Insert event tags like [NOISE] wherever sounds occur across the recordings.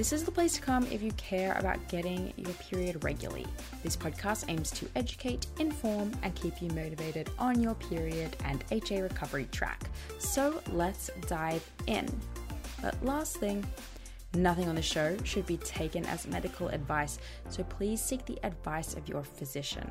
This is the place to come if you care about getting your period regularly. This podcast aims to educate, inform, and keep you motivated on your period and HA recovery track. So let's dive in. But last thing, nothing on the show should be taken as medical advice, so please seek the advice of your physician.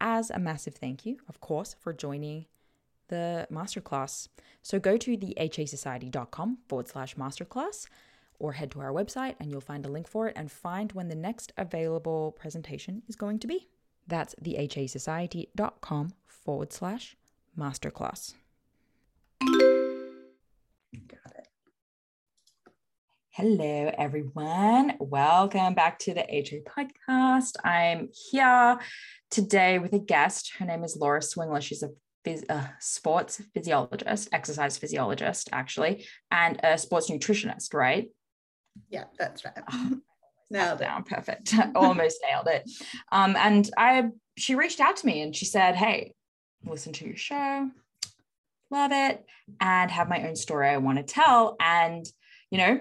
as a massive thank you, of course, for joining the masterclass. So go to thehasociety.com forward slash masterclass or head to our website and you'll find a link for it and find when the next available presentation is going to be. That's thehasociety.com forward slash masterclass. Got it. Hello, everyone. Welcome back to the HA podcast. I'm here today with a guest. Her name is Laura Swingler. She's a phys- sports physiologist, exercise physiologist, actually, and a sports nutritionist, right? Yeah, that's right. Oh, [LAUGHS] nailed down. it. Perfect. [LAUGHS] Almost nailed it. Um, and I, she reached out to me and she said, "Hey, listen to your show, love it, and have my own story I want to tell." And you know,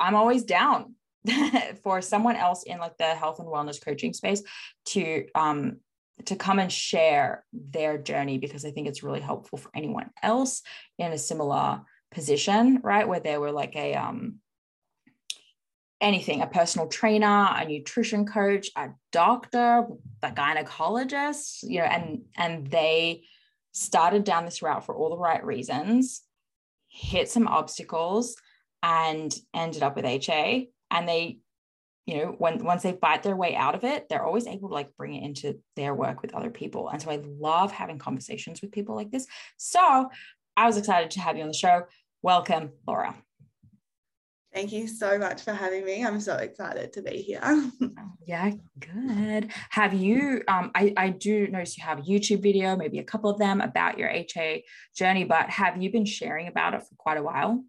I'm always down [LAUGHS] for someone else in like the health and wellness coaching space to um to come and share their journey because I think it's really helpful for anyone else in a similar position, right? Where they were like a um anything, a personal trainer, a nutrition coach, a doctor, a gynecologist, you know, and and they started down this route for all the right reasons, hit some obstacles and ended up with HA and they you know when once they fight their way out of it they're always able to like bring it into their work with other people and so i love having conversations with people like this so i was excited to have you on the show welcome laura Thank you so much for having me. I'm so excited to be here. [LAUGHS] yeah, good. Have you um I, I do notice you have a YouTube video, maybe a couple of them about your HA journey, but have you been sharing about it for quite a while?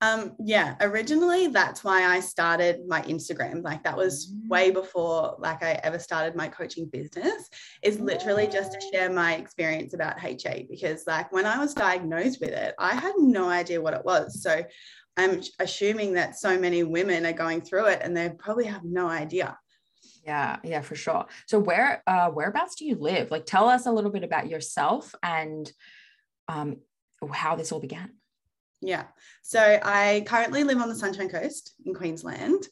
Um, yeah, originally that's why I started my Instagram. Like that was Mm. way before like I ever started my coaching business. Is literally just to share my experience about HA because like when I was diagnosed with it, I had no idea what it was. So I'm assuming that so many women are going through it and they probably have no idea. Yeah, yeah, for sure. So where uh whereabouts do you live? Like tell us a little bit about yourself and um how this all began. Yeah. So I currently live on the Sunshine Coast in Queensland.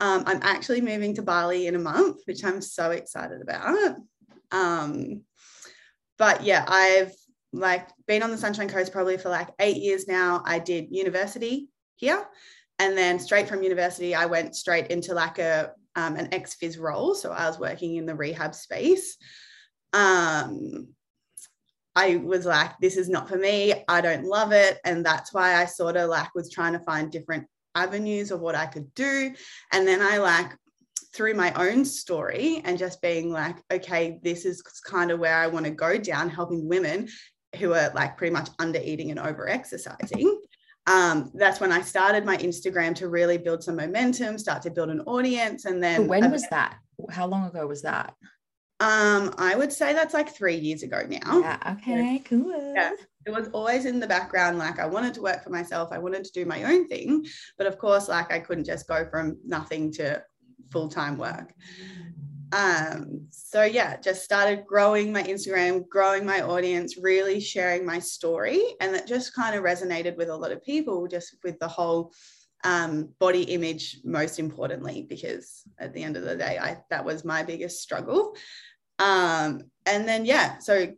Um, I'm actually moving to Bali in a month, which I'm so excited about. Um, but yeah, I've like been on the Sunshine Coast probably for like eight years now. I did university here, and then straight from university, I went straight into like a um, an ex phys role. So I was working in the rehab space. Um, I was like, this is not for me. I don't love it. And that's why I sort of like was trying to find different avenues of what I could do. And then I like through my own story and just being like, okay, this is kind of where I want to go down, helping women who are like pretty much under eating and over exercising. Um, that's when I started my Instagram to really build some momentum, start to build an audience. And then when was that? How long ago was that? Um, I would say that's like three years ago now. Yeah, okay, cool. Yeah. It was always in the background, like I wanted to work for myself, I wanted to do my own thing. But of course, like I couldn't just go from nothing to full time work. Um, so yeah, just started growing my Instagram, growing my audience, really sharing my story. And that just kind of resonated with a lot of people, just with the whole um, body image, most importantly, because at the end of the day, I that was my biggest struggle. Um, and then yeah, so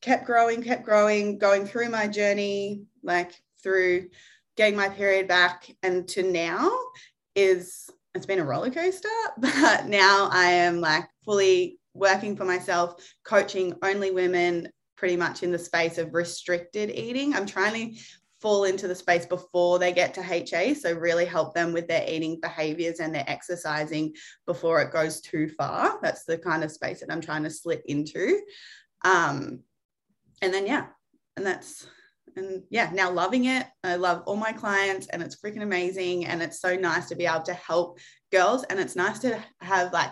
kept growing, kept growing, going through my journey, like through getting my period back, and to now is it's been a roller coaster, [LAUGHS] but now I am like fully working for myself, coaching only women pretty much in the space of restricted eating. I'm trying to fall into the space before they get to HA. So, really help them with their eating behaviors and their exercising before it goes too far. That's the kind of space that I'm trying to slip into. Um, and then, yeah, and that's, and yeah, now loving it. I love all my clients and it's freaking amazing. And it's so nice to be able to help girls. And it's nice to have like,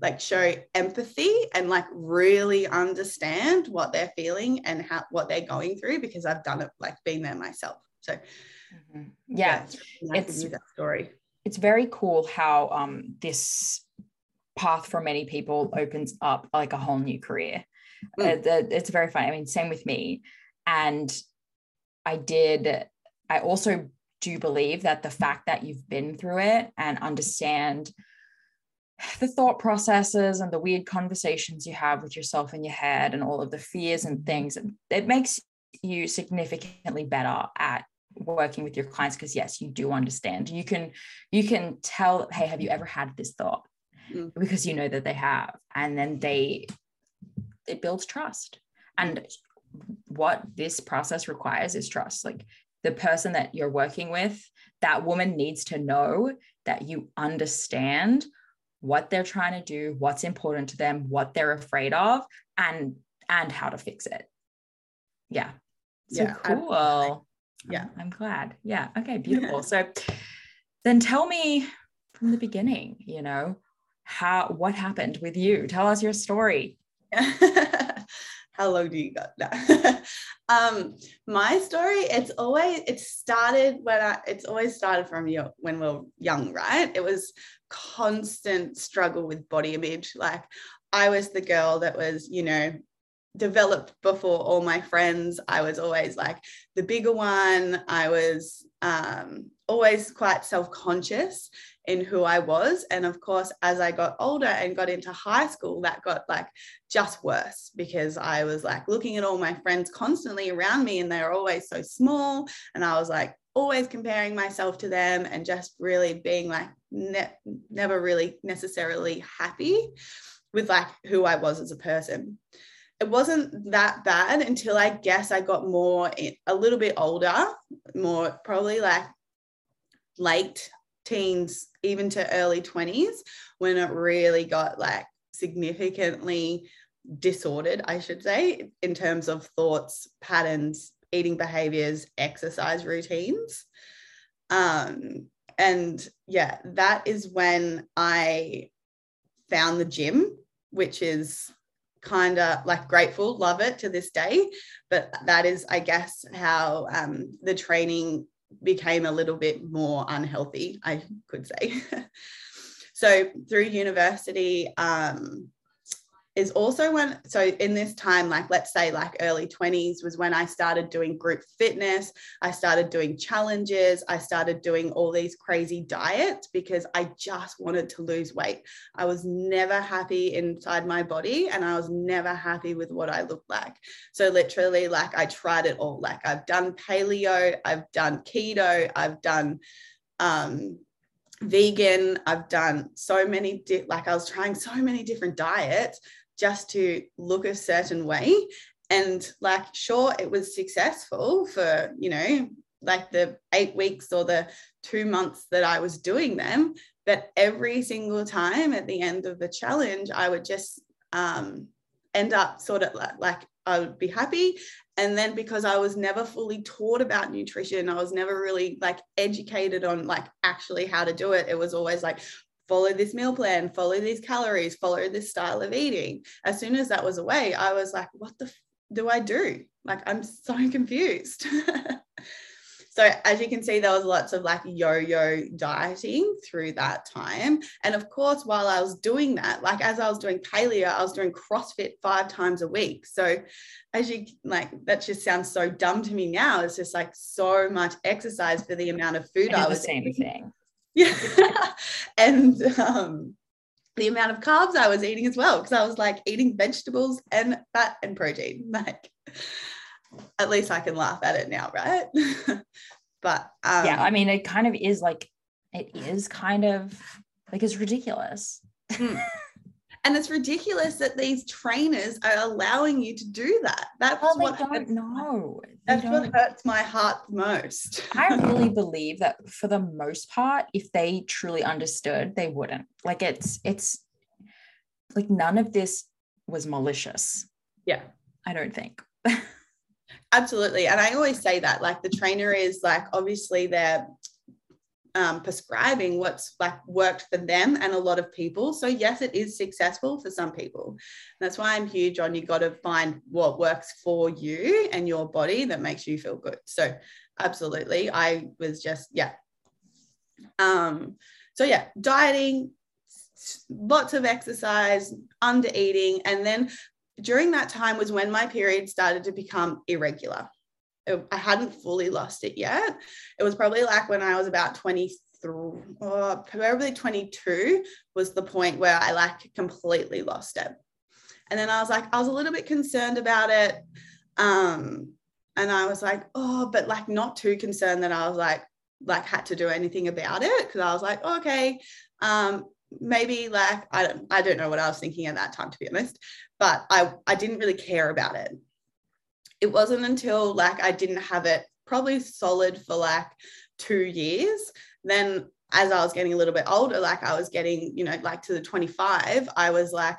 like show empathy and like really understand what they're feeling and how what they're going through because I've done it like being there myself. So Mhm. yeah, it's, really nice it's- that story. it's very cool how um this path for many people opens up like a whole new career. Mm. The- it's very fun. I mean, same with me. And I did, I also do believe that the fact that you've been through it and understand the thought processes and the weird conversations you have with yourself in your head and all of the fears and things, it makes you significantly better at working with your clients because yes you do understand. You can you can tell hey have you ever had this thought? Mm. because you know that they have and then they it builds trust. And what this process requires is trust. Like the person that you're working with that woman needs to know that you understand what they're trying to do what's important to them what they're afraid of and and how to fix it. Yeah. So Yeah, cool. absolutely. Yeah. I'm- i'm glad. Yeah. Okay [LAUGHS] beautiful. So then tell me from the beginning you know how what happened with you? Tell us your story [LAUGHS] How low do you got [LAUGHS] that? um, my story, it's always it started when I it's always started from you when we we're young, right? It was constant struggle with body image. Like I was the girl that was, you know, developed before all my friends. I was always like the bigger one. I was um, always quite self-conscious in who I was. And of course, as I got older and got into high school, that got like just worse because I was like looking at all my friends constantly around me and they were always so small. And I was like always comparing myself to them and just really being like ne- never really necessarily happy with like who I was as a person. It wasn't that bad until I guess I got more eh, a little bit older, more probably like late teens, even to early 20s, when it really got like significantly disordered, I should say, in terms of thoughts, patterns, eating behaviors, exercise routines. Um, and yeah, that is when I found the gym, which is kind of like grateful, love it to this day. But that is, I guess, how um, the training became a little bit more unhealthy, I could say. [LAUGHS] so through university, um, is also when so in this time like let's say like early 20s was when i started doing group fitness i started doing challenges i started doing all these crazy diets because i just wanted to lose weight. I was never happy inside my body and i was never happy with what i looked like. So literally like i tried it all. Like i've done paleo i've done keto i've done um vegan i've done so many di- like i was trying so many different diets just to look a certain way. And like sure it was successful for you know like the eight weeks or the two months that i was doing them but every single time at the end of the challenge i would just um, end up sort of like, like i would be happy. And then because i was never fully taught about nutrition i was never really like educated on like actually how to do it it was always like follow this meal plan, follow these calories, follow this style of eating. As soon as that was away, I was like, what the f- do I do? Like, I'm [LAUGHS] so confused. [LAUGHS] so, as you can see, there was lots of like yo yo dieting through that time. And of course, while I was doing that, like as I was doing paleo, I was doing CrossFit five times a week. So, as you like, that just sounds so dumb to me now. It's just like so much exercise for the amount of food I was the same eating. thing. Yeah. [LAUGHS] and um, the amount of carbs I was eating as well, because I was like eating vegetables and fat and protein. [LAUGHS] Like, at least I can laugh at it now, right? [LAUGHS] but um, yeah, I mean, it kind of is like, it is kind of like it's ridiculous. And it's ridiculous that these trainers are allowing you to do that. That's well, what don't know. That's don't. what hurts my heart the most. [LAUGHS] I really [LAUGHS] believe that for the most part, if they truly understood, they wouldn't. Like it's it's like none of this was malicious. Yeah. I don't think. [LAUGHS] Absolutely. And I always say that like the trainer is like obviously they're um, prescribing what's like worked for them and a lot of people. So yes, it is successful for some people. That's why I'm huge on you got to find what works for you and your body that makes you feel good. So absolutely, I was just yeah. Um, so yeah, dieting, lots of exercise, under eating, and then during that time was when my period started to become irregular. I hadn't fully lost it yet. It was probably like when I was about 23, or probably 22 was the point where I like completely lost it. And then I was like, I was a little bit concerned about it. Um, and I was like, oh, but like not too concerned that I was like, like had to do anything about it because I was like, oh, okay, um, maybe like I don't I don't know what I was thinking at that time to be honest, but I I didn't really care about it it wasn't until like I didn't have it probably solid for like two years. Then as I was getting a little bit older, like I was getting, you know, like to the 25, I was like,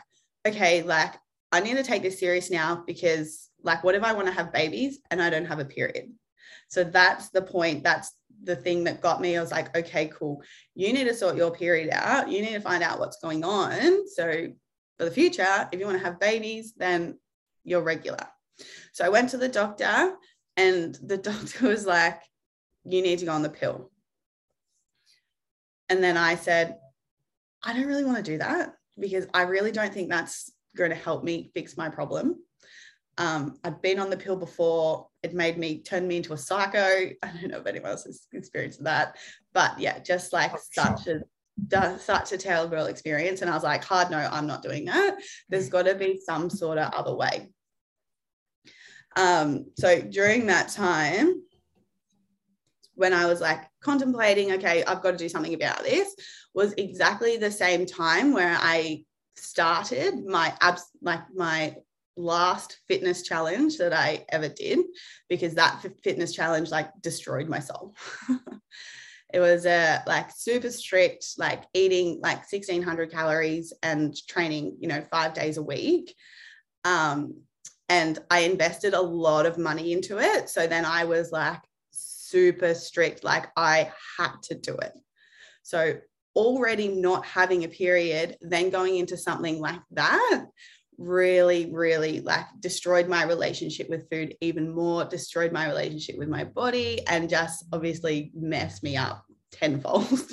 okay, like I need to take this serious now because like what if I want to have babies and I don't have a period? So that's the point. That's the thing that got me. I was like, okay, cool. You need to sort your period out. You need to find out what's going on. So for the future, if you want to have babies, then you're regular. So I went to the doctor, and the [LAUGHS] doctor was like, You need to go on the pill. And then I said, I don't really want to do that because I really don't think that's going to help me fix my problem. Um, I've been on the pill before. It made me turn me into a psycho. [LAUGHS] I don't know if anyone else has experienced that, but yeah, just like oh, such sure. a such a terrible experience. And I was like, hard no, I'm not doing that. There's got to be some sort of other way. Um, so during that time, when I was like contemplating, okay, I've got to do something about this, was exactly the same time where I started my abs like my last fitness challenge that I ever did because that fitness challenge like destroyed my soul. [LAUGHS] it was a like super strict like eating like 1600 calories and training you know 5 days a week um and I invested a lot of money into it. So then I was like super strict. Like I had to do it. So already not having a period, then going into something like that really, really like destroyed my relationship with food even more, destroyed my relationship with my body, and just obviously messed me up [LAUGHS] tenfold.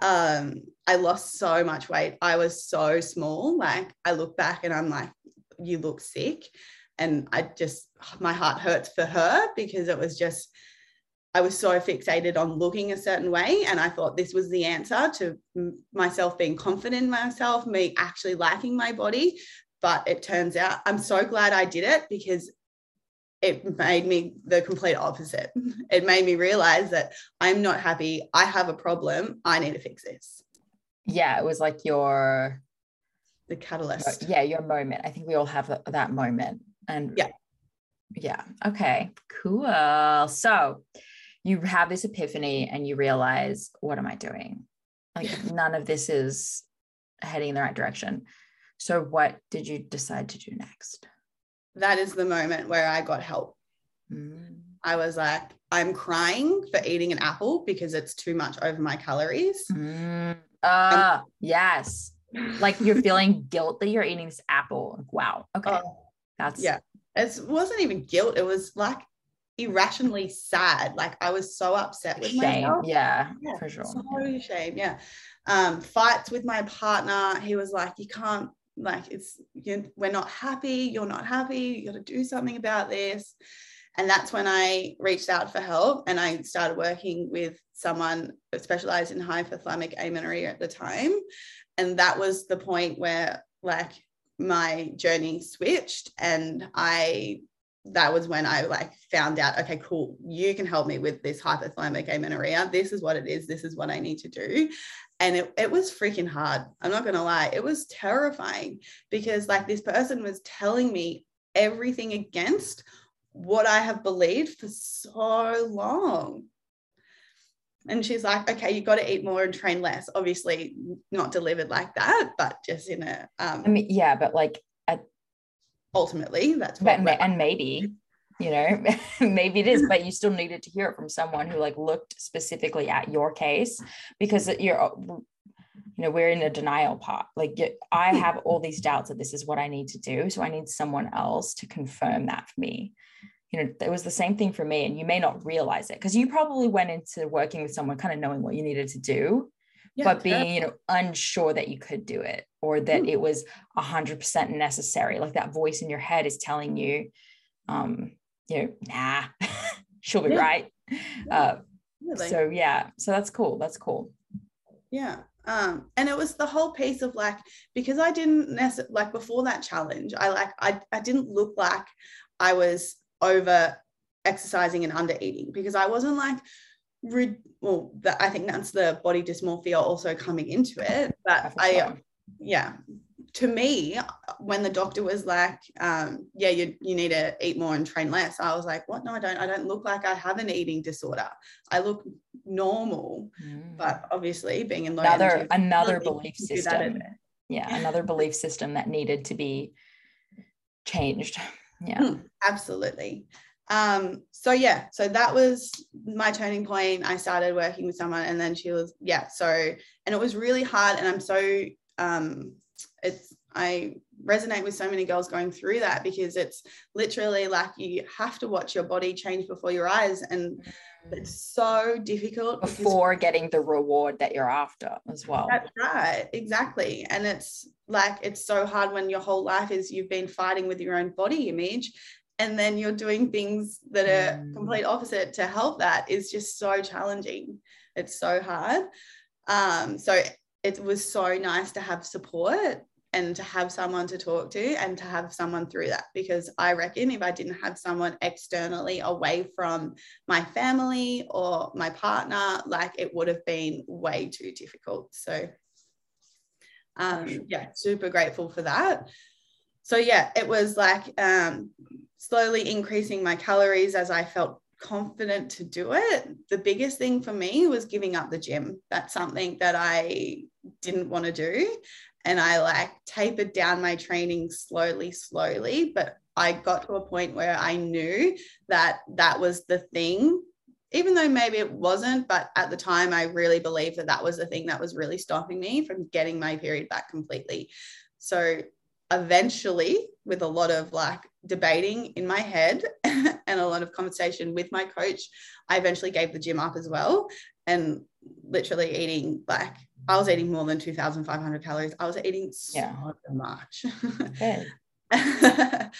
um, I lost so much weight. I was so small. Like I look back and I'm like, you look sick. And I just, my heart hurts for her because it was just, I was so fixated on looking a certain way. And I thought this was the answer to myself being confident in myself, me actually liking my body. But it turns out I'm so glad I did it because it made me the complete opposite. [LAUGHS] It made me realize that I'm not happy. I have a problem. I need to fix this. Yeah, it was like your the catalyst. Yeah, your moment. I think we all have that moment. And yeah. Yeah. Okay. Cool. So you have this epiphany and you realize, what am I doing? Like yeah. none of this is heading in the right direction. So what did you decide to do next? That is the moment where I got help. Mm. I was like, I'm crying for eating an apple because it's too much over my calories. Mm. Uh, um, yes. Like you're [LAUGHS] feeling guilt that you're eating this apple. Wow. Okay. Uh, That's yeah. It wasn't even guilt. It was like irrationally sad. Like I was so upset with shame. myself. Yeah, yeah, for sure. So shame. Yeah. Um, fights with my partner. He was like, you can't like it's you we're not happy. You're not happy. You got to do something about this. And that's when I reached out for help and I started working with someone specialized in hypothalamic amenorrhea at the time. And that was the point where like my journey switched and I that was when I like found out, okay, cool, you can help me with this hypothalamic amenorrhea. This is what it is. This is what I need to do. And it, it was freaking hard. I'm not to lie. It was terrifying because like this person was telling me everything against what I have believed for so long. And she's like, okay, you got to eat more and train less. Obviously, not delivered like that, but just in a. Um, I mean, yeah, but like ultimately that's what but, and maybe you know [LAUGHS] maybe it is but you still needed to hear it from someone who like looked specifically at your case because you're you know we're in a denial pot like i have all these doubts that this is what i need to do so i need someone else to confirm that for me you know it was the same thing for me and you may not realize it because you probably went into working with someone kind of knowing what you needed to do yeah, but being you know unsure that you could do it or that mm. it was 100% necessary like that voice in your head is telling you um you know nah [LAUGHS] she'll be yeah. right uh really. so yeah so that's cool that's cool yeah um and it was the whole piece of like because i didn't necessarily like before that challenge i like i, I didn't look like i was over exercising and under eating because i wasn't like well that i think that's the body dysmorphia also coming into it [LAUGHS] but i yeah. To me when the doctor was like um, yeah you, you need to eat more and train less i was like what? No i don't i don't look like i have an eating disorder. I look normal mm. but obviously being in low another energy, another belief system. yeah [LAUGHS] another belief system that needed to be changed yeah. Mm, absolutely. Um so yeah so that was my turning point. I started working with someone and then she was yeah so and it was really hard and i'm so um it's i resonate with so many girls going through that because it's literally like you have to watch your body change before your eyes. And it's so difficult before getting the reward that you're after as well. That's right. Exactly. And it's like it's so hard when your whole life is you've been fighting with your own body image and then you're doing things that are mm. complete opposite to help that is just so challenging. It's so hard. Um, so it was so nice to have support and to have someone to talk to and to have someone through that because I reckon if I didn't have someone externally away from my family or my partner, like it would have been way too difficult. So, um, yeah, super grateful for that. So, yeah, it was like um, slowly increasing my calories as I felt confident to do it. The biggest thing for me was giving up the gym. That's something that I didn't want to do. And I like tapered down my training slowly, slowly. But I got to a point where I knew that that was the thing even though maybe it wasn't, but at the time, I really believed that that was the thing that was really stopping me from getting my period back completely. So eventually, with a lot of like debating in my head [LAUGHS] and a lot of conversation with my coach, I eventually gave the gym up as well and literally eating like I was eating more than 2,500 calories. I was eating so yeah. much. Okay. [LAUGHS]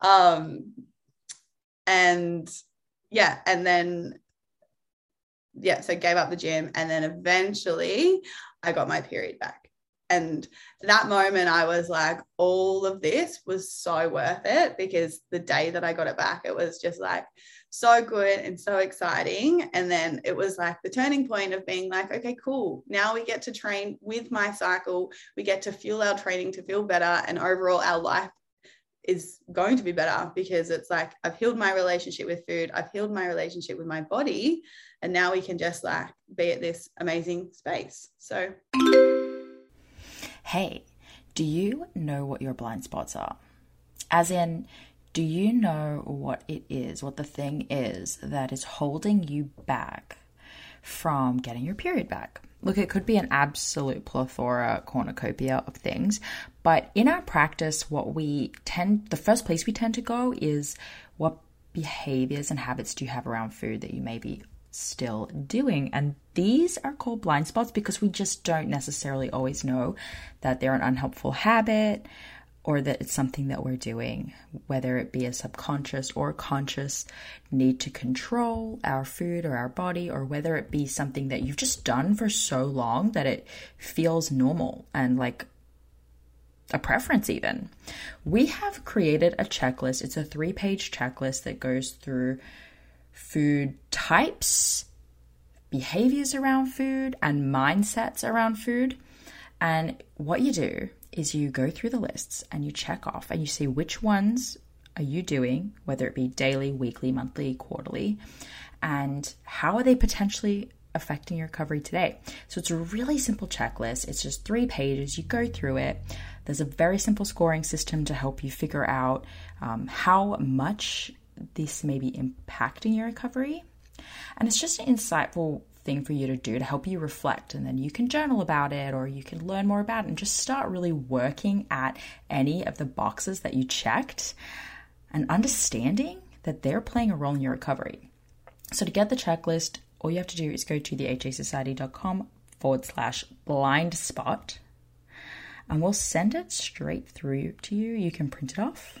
um, and yeah, and then yeah, so gave up the gym, and then eventually I got my period back. And that moment, I was like, all of this was so worth it because the day that I got it back, it was just like so good and so exciting. And then it was like the turning point of being like, okay, cool. Now we get to train with my cycle. We get to fuel our training to feel better. And overall, our life is going to be better because it's like I've healed my relationship with food, I've healed my relationship with my body, and now we can just like be at this amazing space. So, hey, do you know what your blind spots are? As in, do you know what it is, what the thing is that is holding you back from getting your period back? Look, it could be an absolute plethora cornucopia of things, but in our practice, what we tend, the first place we tend to go is what behaviors and habits do you have around food that you may be still doing? And these are called blind spots because we just don't necessarily always know that they're an unhelpful habit or that it's something that we're doing, whether it be a subconscious or conscious need to control our food or our body, or whether it be something that you've just done for so long that it feels normal and like a preference, even. We have created a checklist. It's a three page checklist that goes through food types, behaviors around food, and mindsets around food. And what you do is you go through the lists and you check off and you see which ones are you doing, whether it be daily, weekly, monthly, quarterly, and how are they potentially affecting your recovery today. So it's a really simple checklist. It's just three pages. You go through it. There's a very simple scoring system to help you figure out um, how much this may be impacting your recovery. And it's just an insightful thing for you to do to help you reflect. And then you can journal about it or you can learn more about it and just start really working at any of the boxes that you checked and understanding that they're playing a role in your recovery. So to get the checklist, all you have to do is go to thehasociety.com forward slash blind spot and we'll send it straight through to you. You can print it off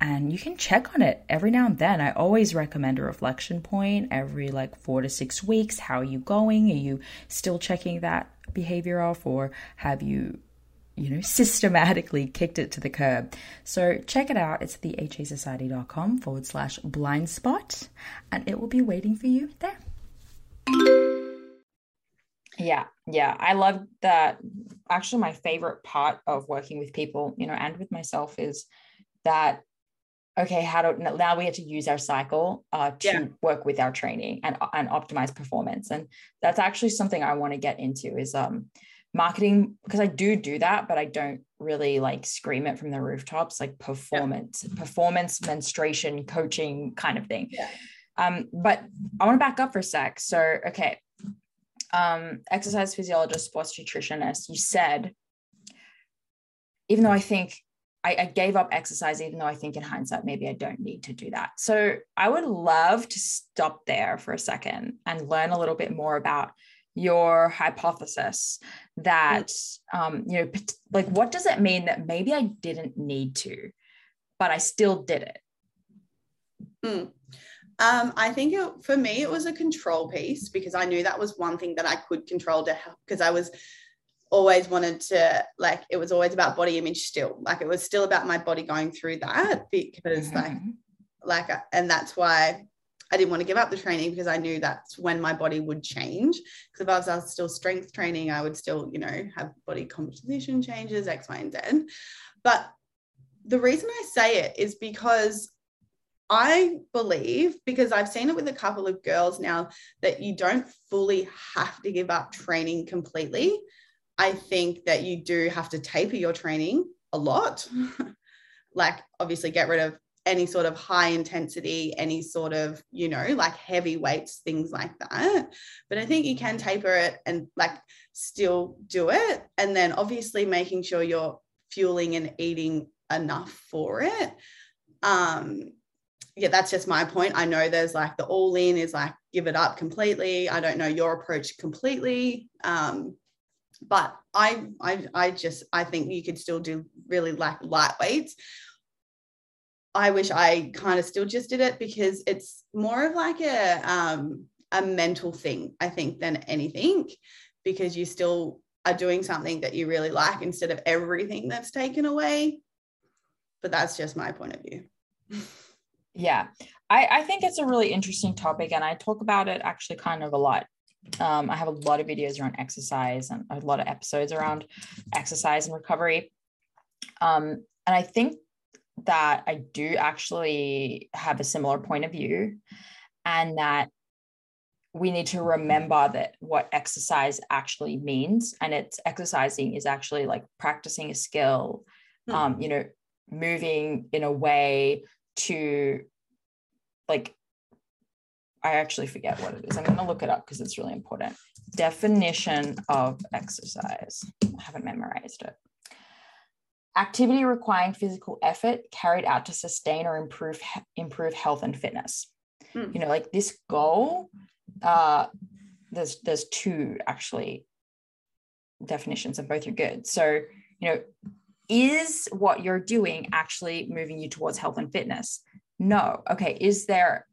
and you can check on it every now and then. I always recommend a reflection point every like four to six weeks. How are you going? Are you still checking that behavior off, or have you, you know, [LAUGHS] systematically kicked it to the curb? So check it out. It's the hasociety.com forward slash blind spot, and it will be waiting for you there. Yeah, yeah. I love that. Actually, my favorite part of working with people, you know, and with myself is that okay, how do now we have to use our cycle uh, to yeah. work with our training and and optimize performance, and that's actually something I want to get into is um marketing because I do do that, but I don't really like scream it from the rooftops like performance, yeah. performance, menstruation, coaching kind of thing. Yeah. Um, but I want to back up for a sec. So, okay, um, exercise physiologist, sports nutritionist, you said, even though I think I, I, gave up exercise, even though I think in hindsight, maybe I don't need to do that. So I would love to stop there for a second and learn a little bit more about your hypothesis that, um, you know, like what does it mean that maybe I didn't need to, but I still did it? Mm. Um, I think it, for me, it was a control piece because I knew that was one thing that I could control to help because I was always wanted to like it was always about body image still like it was still about my body going through that because mm-hmm. like like and that's why I didn't want to give up the training because I knew that's when my body would change. Because if I was, I was still strength training, I would still, you know, have body composition changes, X, Y, and Z. But the reason I say it is because I believe, because I've seen it with a couple of girls now, that you don't fully have to give up training completely. I think that you do have to taper your training a lot. [LAUGHS] like, obviously, get rid of any sort of high intensity, any sort of, you know, like heavy weights, things like that. But I think you can taper it and like still do it. And then obviously making sure you're fueling and eating enough for it. Um, yeah, that's just my point. I know there's like the all in is like give it up completely. I don't know your approach completely. Um, but I, I, I just, I think you could still do really like light weights. I wish I kind of still just did it because it's more of like a, um, a mental thing, I think, than anything, because you still are doing something that you really like instead of everything that's taken away. But that's just my point of view. [LAUGHS] Yeah, I, I think it's a really interesting topic, and I talk about it actually kind of a lot. Um, I have a lot of videos around exercise and a lot of episodes around exercise and recovery. Um, and I think that I do actually have a similar point of view, and that we need to remember that what exercise actually means, and it's exercising is actually like practicing a skill, hmm. um, you know, moving in a way to like I actually forget what it is. I'm going to look it up because it's really important. Definition of exercise. I haven't memorized it. Activity requiring physical effort carried out to sustain or improve improve health and fitness. Hmm. You know, like this goal. Uh, there's there's two actually definitions, and both are good. So you know, is what you're doing actually moving you towards health and fitness? No. Okay. Is there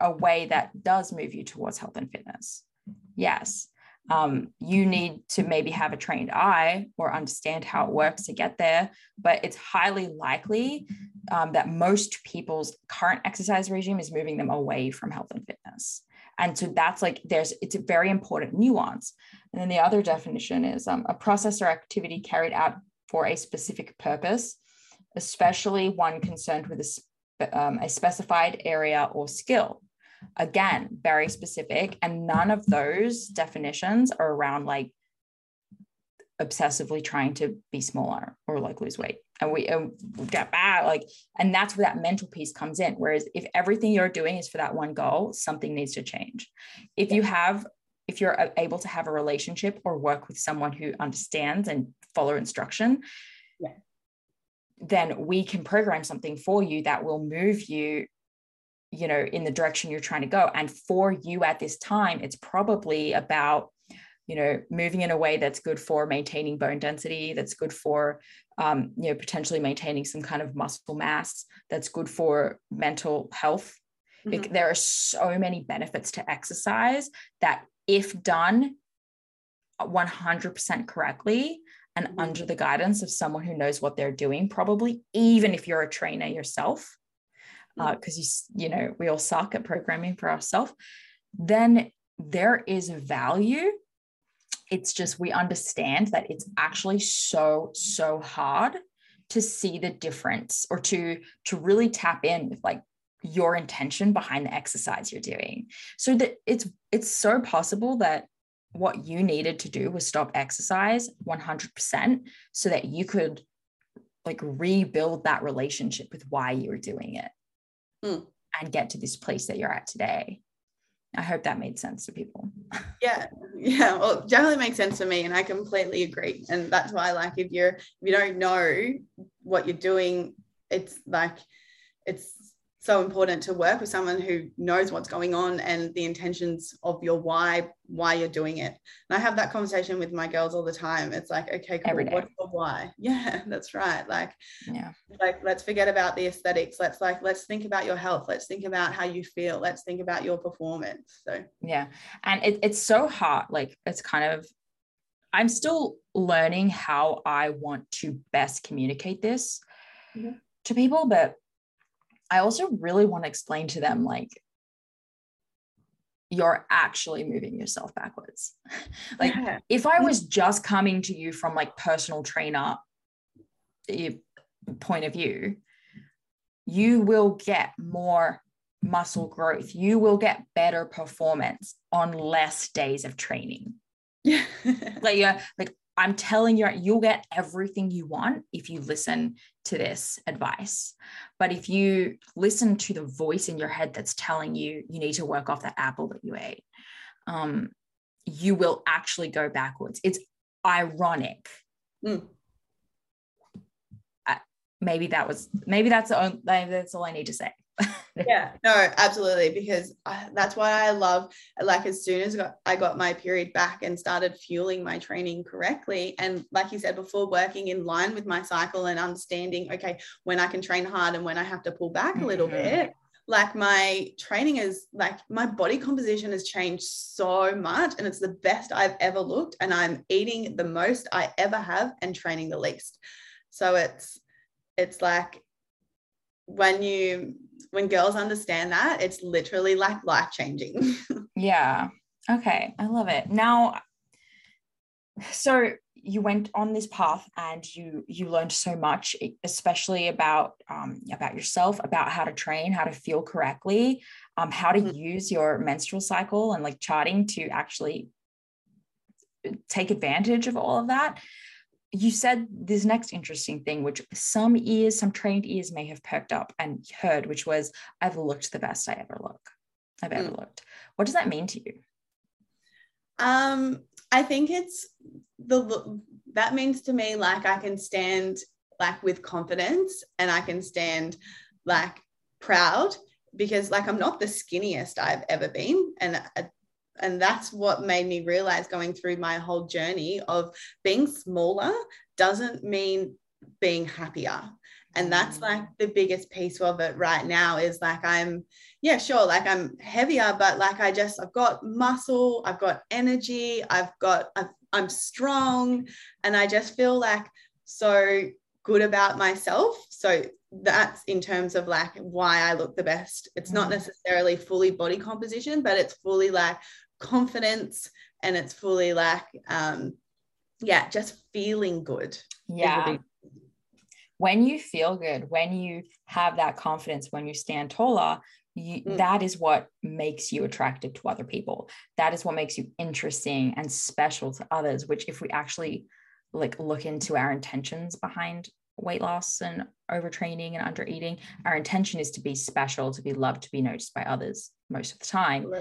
a way that does move you towards health and fitness? Yes. Um, you need to maybe have a trained eye or understand how it works to get there. But it's highly likely um, that most people's current exercise regime is moving them away from health and fitness. And so that's like there's it's a very important nuance. And then the other definition is um, a process or activity carried out for a specific purpose, especially one concerned with a, um, a specified area or skill. Again, very specific. And none of those definitions are around like obsessively trying to be smaller or like lose weight and we get back like and that's where that mental piece comes in whereas if everything you're doing is for that one goal something needs to change if you have if you're uh, able to have a relationship or work with someone who understands and follow instruction yeah. then we can program something for you that will move you you know in the direction you're trying to go and for you at this time it's probably about you know moving in a way that's good for maintaining bone density that's good for um, you know potentially maintaining some kind of muscle mass that's good for mental health mm-hmm. there are so many benefits to exercise that if done 100% correctly and mm-hmm. under the guidance of someone who knows what they're doing probably even if you're a trainer yourself because mm-hmm. uh, you you know we all suck at programming for ourselves then there is value. It's just we understand that it's actually so so hard to see the difference or to to really tap in with like your intention behind the exercise you're doing. So that it's it's so possible that what you needed to do was stop exercise 100% so that you could like rebuild that relationship with why you were doing it mm. and get to this place that you're at today i hope that made sense to people [LAUGHS] yeah yeah well definitely makes sense to me and i completely agree and that's why like if you're if you don't know what you're doing it's like it's so important to work with someone who knows what's going on and the intentions of your why why you're doing it. And i have that conversation with my girls all the time. It's like okay cool, what's your why? [LAUGHS] Yeah that's right. Like yeah. like let's forget about the aesthetics. Let's like let's think about your health. Let's think about how you feel. Let's think about your performance. So yeah. And it, it's so hard. Like it's kind of i'm still learning how i want to best communicate this mm-hmm. to people but I also really want to explain to them like you're actually moving yourself backwards. [LAUGHS] like yeah. if I was just coming to you from like personal trainer eh, point of view, you will get more muscle growth. You will get better performance on less days of training. Yeah. [LAUGHS] like yeah, like I'm telling you, you'll get everything you want if you listen to this advice. But if you listen to the voice in your head that's telling you you need to work off that apple that you ate, um, you will actually go backwards. It's ironic. Mm. maybe that was maybe that's the only, that's all I need to say. Yeah, no, absolutely. Because I, that's why I love, like, as soon as I got my period back and started fueling my training correctly, and like you said before, working in line with my cycle and understanding, okay, when I can train hard and when I have to pull back a little mm-hmm. bit. Like my training is like my body composition has changed so much, and it's the best I've ever looked. And I'm eating the most I ever have and training the least. So it's it's like when you when girls understand that it's literally like life changing [LAUGHS] yeah. Okay i love it. Now so you went on this path and you you learned so much especially about um, about yourself about how to train how to feel correctly um, how to mm-hmm. use your menstrual cycle and like charting to actually take advantage of all of that you said this next interesting thing, which some ears, some trained ears may have perked up and heard, which was, I've looked the best I ever look. I've ever mm. looked. What does that mean to you? Um, I think it's the that means to me like I can stand like with confidence and I can stand like proud because like I'm not the skinniest I've ever been and and that's what made me realize going through my whole journey of being smaller doesn't mean being happier and that's like mm. the biggest piece of it right now is like i'm yeah sure like i'm heavier but like i just i've got muscle i've got energy i've got i am strong and i just feel like so good about myself so that's in terms of like why i look the best it's not mm. necessarily fully body composition but it's fully like confidence and it's fully like um yeah just feeling good. Yeah. When you feel good when you have that confidence when you stand taller you, mm. that is what makes you attractive to other people. That is what makes you interesting and special to others which if we actually like look into our intentions behind weight loss and overtraining and under eating our intention is to be special to be loved to be noticed by others most of the time.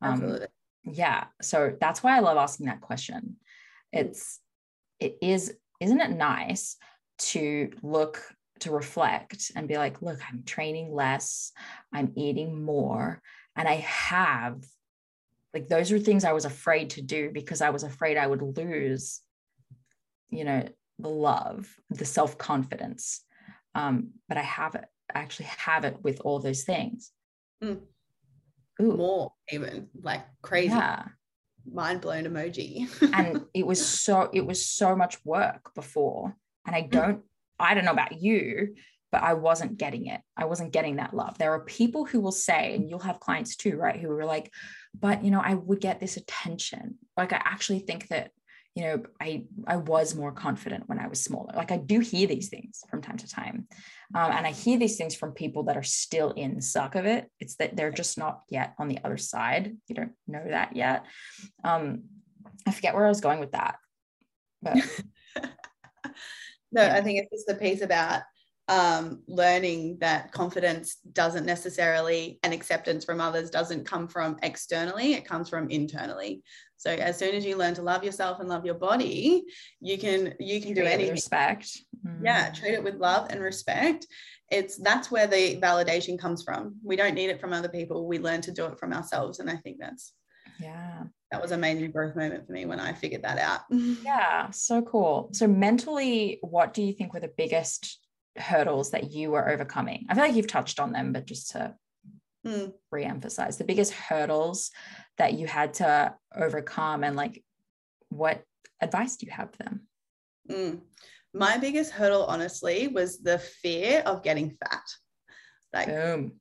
Um, yeah so that's why i love asking that question. It's it is isn't it nice to look to reflect and be like look i'm training less i'm eating more and i have like those are things i was afraid to do because i was afraid i would lose you know the love the self-confidence. Um, but i have it I actually have it with all those things. Mm. Ooh. more even like crazy yeah. mind blown emoji and [LAUGHS] it was so it was so much work before and i mm. don't i don't know about you but i wasn't getting it i wasn't getting that love there are people who will say and you'll have clients too right who were like but you know i would get this attention like i actually think that you know i i was more confident when i was smaller. Like i do hear these things from time to time um, and i hear these things from people that are still in the suck of it. It's that they're just not yet on the other side. You don't know that yet. Um, i forget where i was going with that but [LAUGHS] no yeah. i think it's just the piece about um, learning that confidence doesn't necessarily and acceptance from others doesn't come from externally it comes from internally so as soon as you learn to love yourself and love your body you can you can treat do anything. respect. Mm. yeah treat it with love and respect. It's that's where the validation comes from. We don't need it from other people. We learn to do it from ourselves. And i think that's yeah. that was a major growth moment for me when i figured that out. [LAUGHS] Yeah so cool. So mentally what do you think were the biggest hurdles that you were overcoming? I feel like you've touched on them, but just to mm. re-emphasize the biggest hurdles that you had to overcome and like what advice do you have for them? Mm. My biggest hurdle, honestly, was the fear of getting fat. Like, boom.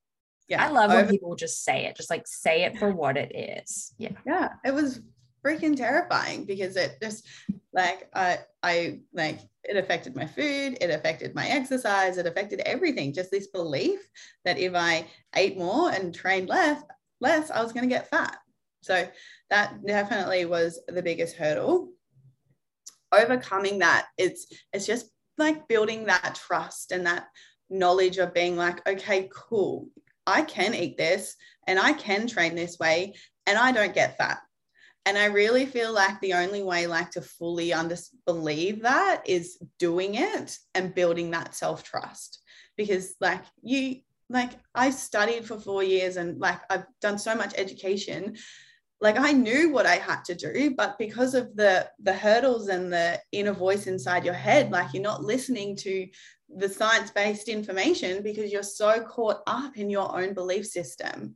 Yeah. I love over- when people just say it, just like say it for what it is. Yeah. Yeah. It was freaking terrifying because it just like I I like it affected my food, it affected my exercise, it affected everything. Just this belief that if I ate more and trained less, less, I was going to get fat. So that definitely was the biggest hurdle. overcoming that it's it's just like building that trust and that knowledge of being like okay cool i can eat this and i can train this way and i don't get fat and i really feel like the only way like to fully under believe that is doing it and building that self trust because like you like i studied for 4 years and like i've done so much education. Like i knew what i had to do but because of the the hurdles and the inner voice inside your head like you're not listening to the science based information because you're so caught up in your own belief system.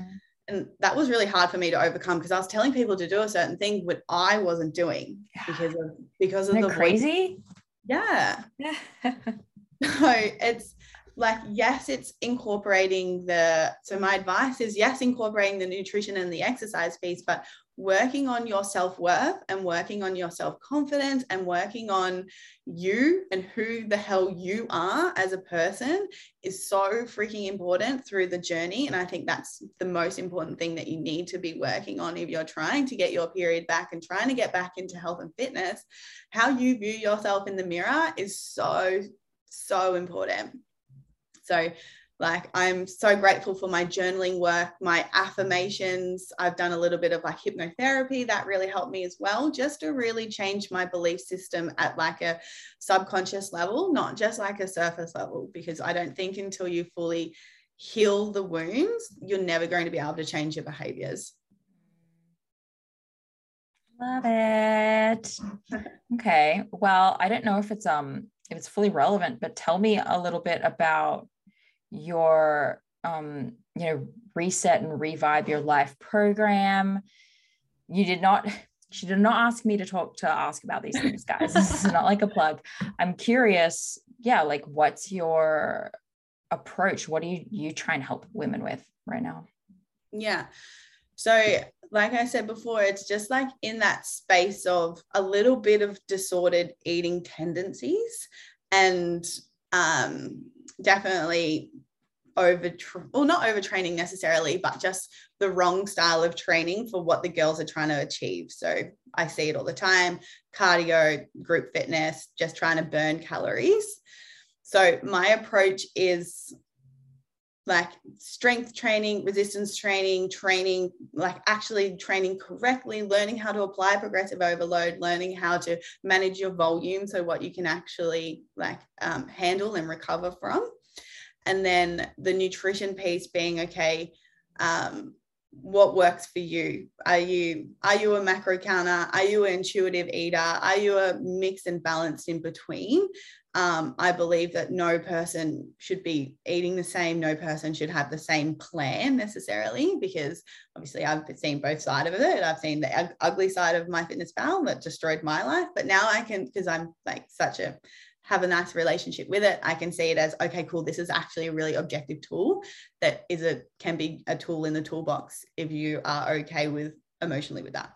Mm-hmm. And that was really hard for me to overcome because i was telling people to do a certain thing but i wasn't doing because of because of Isn't the crazy voice. yeah yeah. [LAUGHS] So it's like yes it's incorporating the so my advice is yes incorporating the nutrition and the exercise piece but working on your self-worth and working on your self-confidence and working on you and who the hell you are as a person is so freaking important through the journey. And i think that's the most important thing that you need to be working on if you're trying to get your period back and trying to get back into health and fitness. How you view yourself in the mirror is so so important. So, like, I'm so grateful for my journaling work, my affirmations. I've done a little bit of like hypnotherapy that really helped me as well, just to really change my belief system at like a subconscious level, not just like a surface level, because I don't think until you fully heal the wounds, you're never going to be able to change your behaviors. Love it. [LAUGHS] Okay. Well, I don't know if it's um if it's fully relevant, but tell me a little bit about your um, you know reset and revive your life program. You did not [LAUGHS] she did not ask me to talk to ask about these things guys. This is not like a plug. I'm curious yeah like what's your approach? What are you you trying to help women with right now? Yeah. So like i said before it's just like in that space of a little bit of disordered eating tendencies and um definitely over well not overtraining necessarily but just the wrong style of training for what the girls are trying to achieve. So i see it all the time cardio group fitness just trying to burn calories. So my approach is like strength training resistance training training like actually training correctly learning how to apply progressive overload learning how to manage your volume so what you can actually like um, handle and recover from. And then the nutrition piece being okay um, what works for you? Are you are you a macro counter? Are you an intuitive eater? Are you a mix and balanced in between um, i believe that no person should be eating the same no person should have the same plan necessarily because obviously i've seen both sides of it. I've seen the ugly side of MyFitnessPal that destroyed my life but now i can because i'm like such a have a nice relationship with it i can see it as okay cool this is actually a really objective tool that is a can be a tool in the toolbox if you are okay with emotionally with that.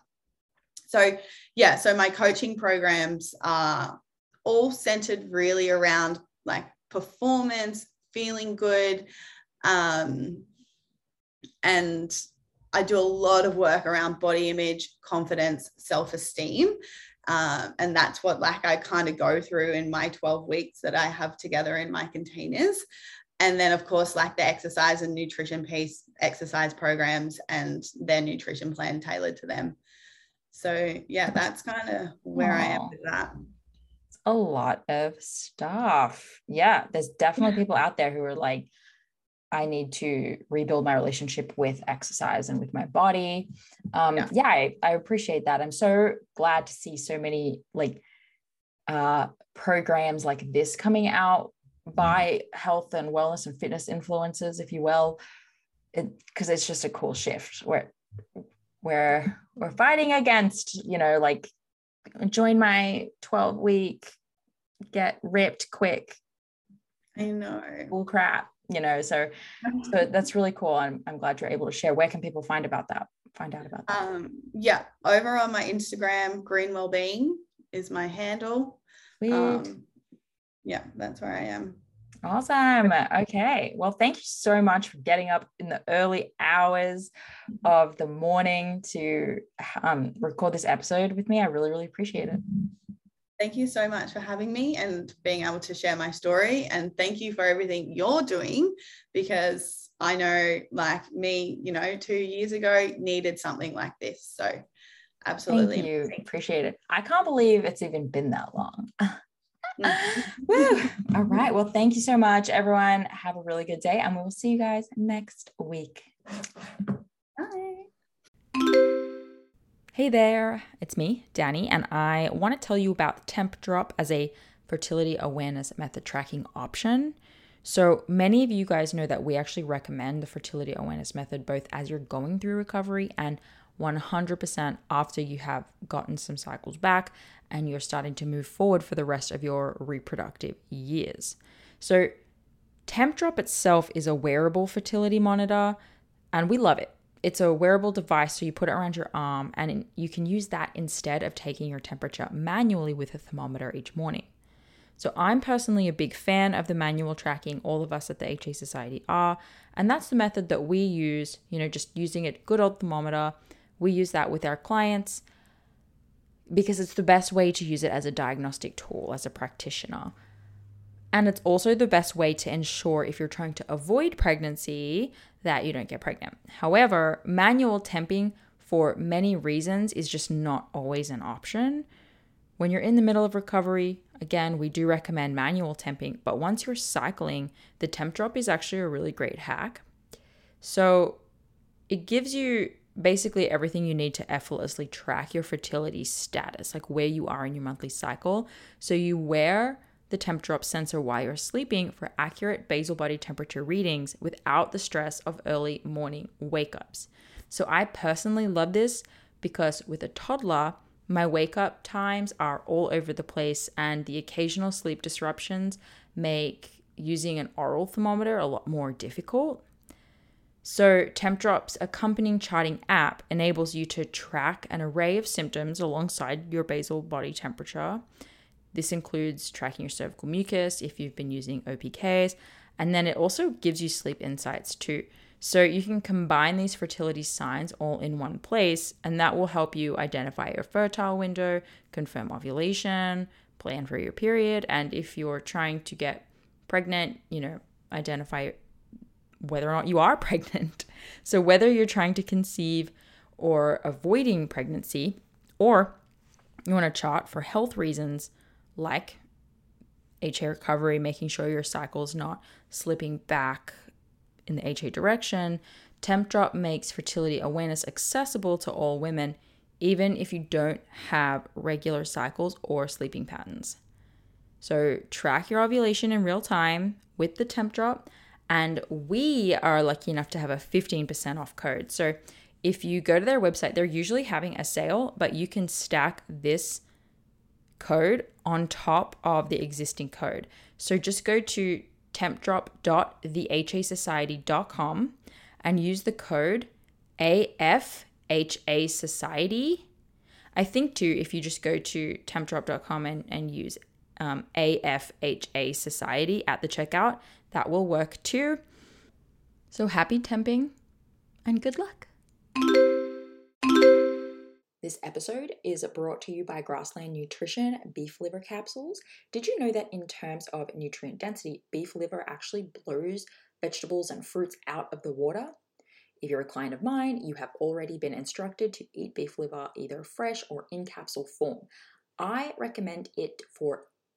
So yeah so my coaching programs are all centered really around like performance feeling good um, and I do a lot of work around body image, confidence, self esteem. Um, and that's what like I kind of go through in my 12 weeks that I have together in my containers. And then of course, like the exercise and nutrition piece, exercise programs and their nutrition plan tailored to them. So yeah, that's kind of where Aww. I am with that. A lot of stuff. Yeah, there's definitely people out there who are like, I need to rebuild my relationship with exercise and with my body. Um, yeah, yeah I, I appreciate that. I'm so glad to see so many like uh, programs like this coming out by health and wellness and fitness influencers, if you will, because it, it's just a cool shift where where we're fighting against, you know, like join my 12 week, get ripped quick. I know. Bull crap you know so [LAUGHS] so that's really cool. I'm, I'm glad you're able to share. Where can people find about that find out about that? Um yeah over on my instagram green wellbeing is my handle. Um, yeah that's where i am Awesome. Okay. Well, thank you so much for getting up in the early hours of the morning to um, record this episode with me. I really, really appreciate it. Thank you so much for having me and being able to share my story. And thank you for everything you're doing because I know, like me, you know, two years ago needed something like this. So, absolutely. Thank you. Appreciate it. I can't believe it's even been that long. [LAUGHS] Mm-hmm. Woo. All right. Well, thank you so much, everyone. Have a really good day, and we will see you guys next week. Bye. Hey there, it's me, Dani, and I want to tell you about Tempdrop as a fertility awareness method tracking option. So, many of you guys know that we actually recommend the fertility awareness method both as you're going through recovery and 100% after you have gotten some cycles back and you're starting to move forward for the rest of your reproductive years. So, Tempdrop itself is a wearable fertility monitor, and we love it. It's a wearable device, so you put it around your arm, and you can use that instead of taking your temperature manually with a thermometer each morning. So, I'm personally a big fan of the manual tracking. All of us at the HA Society are. And that's the method that we use, you know, just using a good old thermometer. We use that with our clients because it's the best way to use it as a diagnostic tool as a practitioner. And it's also the best way to ensure if you're trying to avoid pregnancy that you don't get pregnant. However, manual temping for many reasons is just not always an option. When you're in the middle of recovery, again, we do recommend manual temping, but once you're cycling, the Tempdrop is actually a really great hack. So it gives you basically everything you need to effortlessly track your fertility status, like where you are in your monthly cycle. So you wear the Tempdrop sensor while you're sleeping for accurate basal body temperature readings without the stress of early morning wake ups. So I personally love this because with a toddler, my wake up times are all over the place, and the occasional sleep disruptions make using an oral thermometer a lot more difficult. So, Tempdrop's accompanying charting app enables you to track an array of symptoms alongside your basal body temperature. This includes tracking your cervical mucus if you've been using OPKs, and then it also gives you sleep insights too. So, you can combine these fertility signs all in one place, and that will help you identify your fertile window, confirm ovulation, plan for your period, and if you're trying to get pregnant, you know, identify whether or not you are [LAUGHS] pregnant. So, whether you're trying to conceive or avoiding pregnancy, or you want to chart for health reasons like HA recovery, making sure your cycle is not slipping back in the HA direction, Tempdrop makes fertility awareness accessible to all women, even if you don't have regular cycles or sleeping patterns. So, track your ovulation in real time with the Tempdrop and we are lucky enough to have a 15% off code. So if you go to their website, they're usually having a sale, but you can stack this code on top of the existing code. So just go to tempdrop.thehasociety.com and use the code AFHA Society. I think too, if you just go to tempdrop.com and, and use um, AFHA Society at the checkout, that will work too. So happy temping and good luck. This episode is brought to you by Grassland Nutrition beef liver capsules. Did you know that in terms of nutrient density, beef liver actually blows vegetables and fruits out of the water? If you're a client of mine, you have already been instructed to eat beef liver either fresh or in capsule form. I recommend it for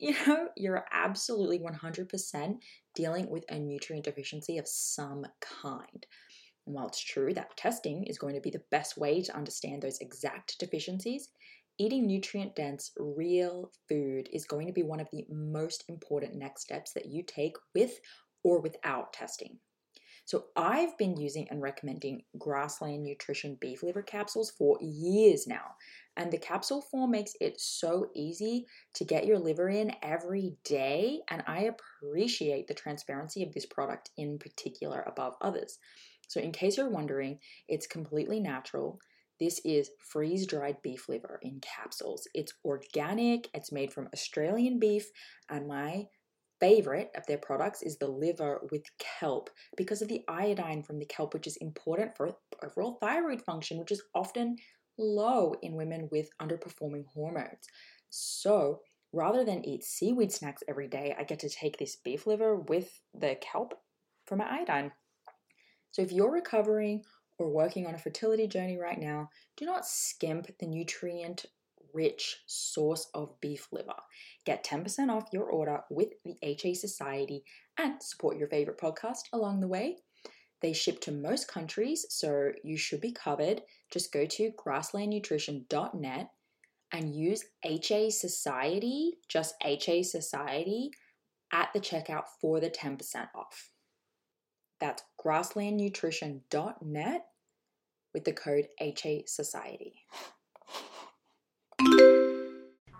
you know, you're absolutely 100% dealing with a nutrient deficiency of some kind. And while it's true that testing is going to be the best way to understand those exact deficiencies, eating nutrient dense, real food is going to be one of the most important next steps that you take with or without testing. So, I've been using and recommending grassland nutrition beef liver capsules for years now, And the capsule form makes it so easy to get your liver in every day. And I appreciate the transparency of this product in particular above others. So, in case you're wondering, it's completely natural. This is freeze dried beef liver in capsules. It's organic, it's made from Australian beef, and my favorite of their products is the liver with kelp because of the iodine from the kelp, which is important for overall thyroid function, which is often low in women with underperforming hormones. So, rather than eat seaweed snacks every day, I get to take this beef liver with the kelp for my iodine. So, if you're recovering or working on a fertility journey right now, do not skimp the nutrient rich source of beef liver. Get 10% off your order with the HA Society and support your favorite podcast along the way. They ship to most countries, so you should be covered. Just go to grasslandnutrition.net and use HA Society, just HA Society, at the checkout for the 10% off. That's grasslandnutrition.net with the code HA Society.